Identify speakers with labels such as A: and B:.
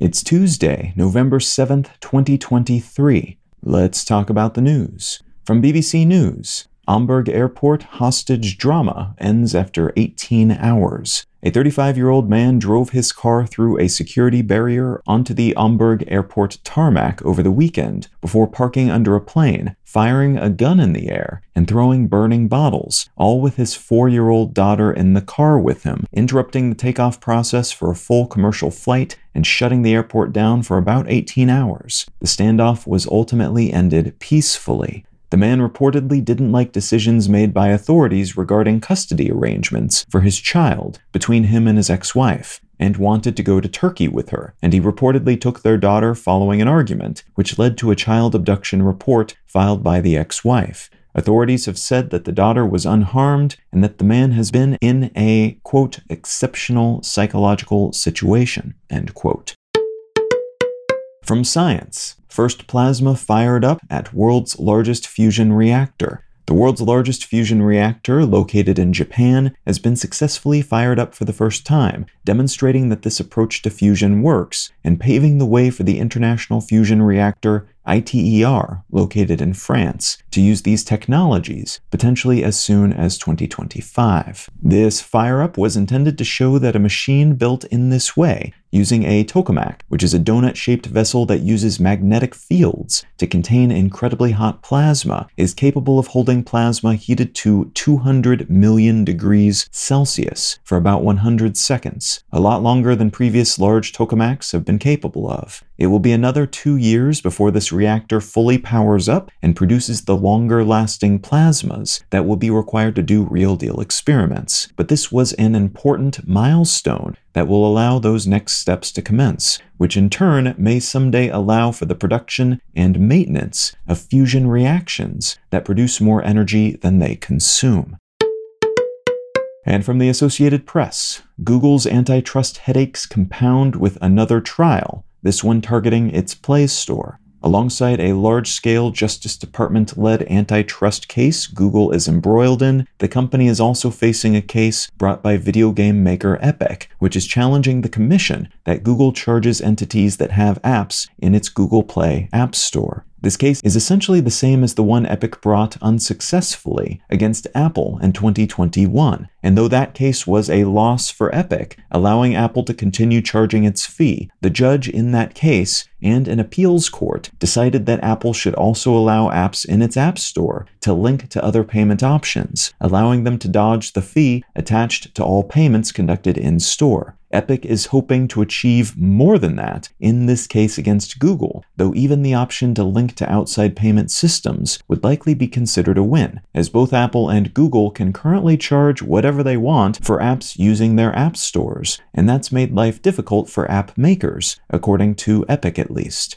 A: It's Tuesday, November 7th, 2023. Let's talk about the news. From BBC News Hamburg Airport hostage drama ends after 18 hours. A 35 year old man drove his car through a security barrier onto the Hamburg airport tarmac over the weekend before parking under a plane, firing a gun in the air, and throwing burning bottles, all with his four year old daughter in the car with him, interrupting the takeoff process for a full commercial flight and shutting the airport down for about 18 hours. The standoff was ultimately ended peacefully. The man reportedly didn't like decisions made by authorities regarding custody arrangements for his child between him and his ex wife, and wanted to go to Turkey with her, and he reportedly took their daughter following an argument, which led to a child abduction report filed by the ex wife. Authorities have said that the daughter was unharmed and that the man has been in a, quote, exceptional psychological situation, end quote. From Science, first plasma fired up at world's largest fusion reactor. The world's largest fusion reactor, located in Japan, has been successfully fired up for the first time, demonstrating that this approach to fusion works and paving the way for the International Fusion Reactor ITER, located in France, to use these technologies, potentially as soon as 2025. This fire up was intended to show that a machine built in this way, using a tokamak, which is a donut shaped vessel that uses magnetic fields to contain incredibly hot plasma, is capable of holding plasma heated to 200 million degrees Celsius for about 100 seconds, a lot longer than previous large tokamaks have been capable of. It will be another two years before this reactor fully powers up and produces the longer lasting plasmas that will be required to do real deal experiments. But this was an important milestone that will allow those next steps to commence, which in turn may someday allow for the production and maintenance of fusion reactions that produce more energy than they consume. And from the Associated Press, Google's antitrust headaches compound with another trial this one targeting its Play Store. Alongside a large scale Justice Department led antitrust case Google is embroiled in, the company is also facing a case brought by video game maker Epic, which is challenging the commission that Google charges entities that have apps in its Google Play App Store. This case is essentially the same as the one Epic brought unsuccessfully against Apple in 2021. And though that case was a loss for Epic, allowing Apple to continue charging its fee, the judge in that case and an appeals court decided that Apple should also allow apps in its App Store to link to other payment options, allowing them to dodge the fee attached to all payments conducted in store. Epic is hoping to achieve more than that in this case against Google, though even the option to link to outside payment systems would likely be considered a win, as both Apple and Google can currently charge whatever they want for apps using their app stores, and that's made life difficult for app makers, according to Epic at least.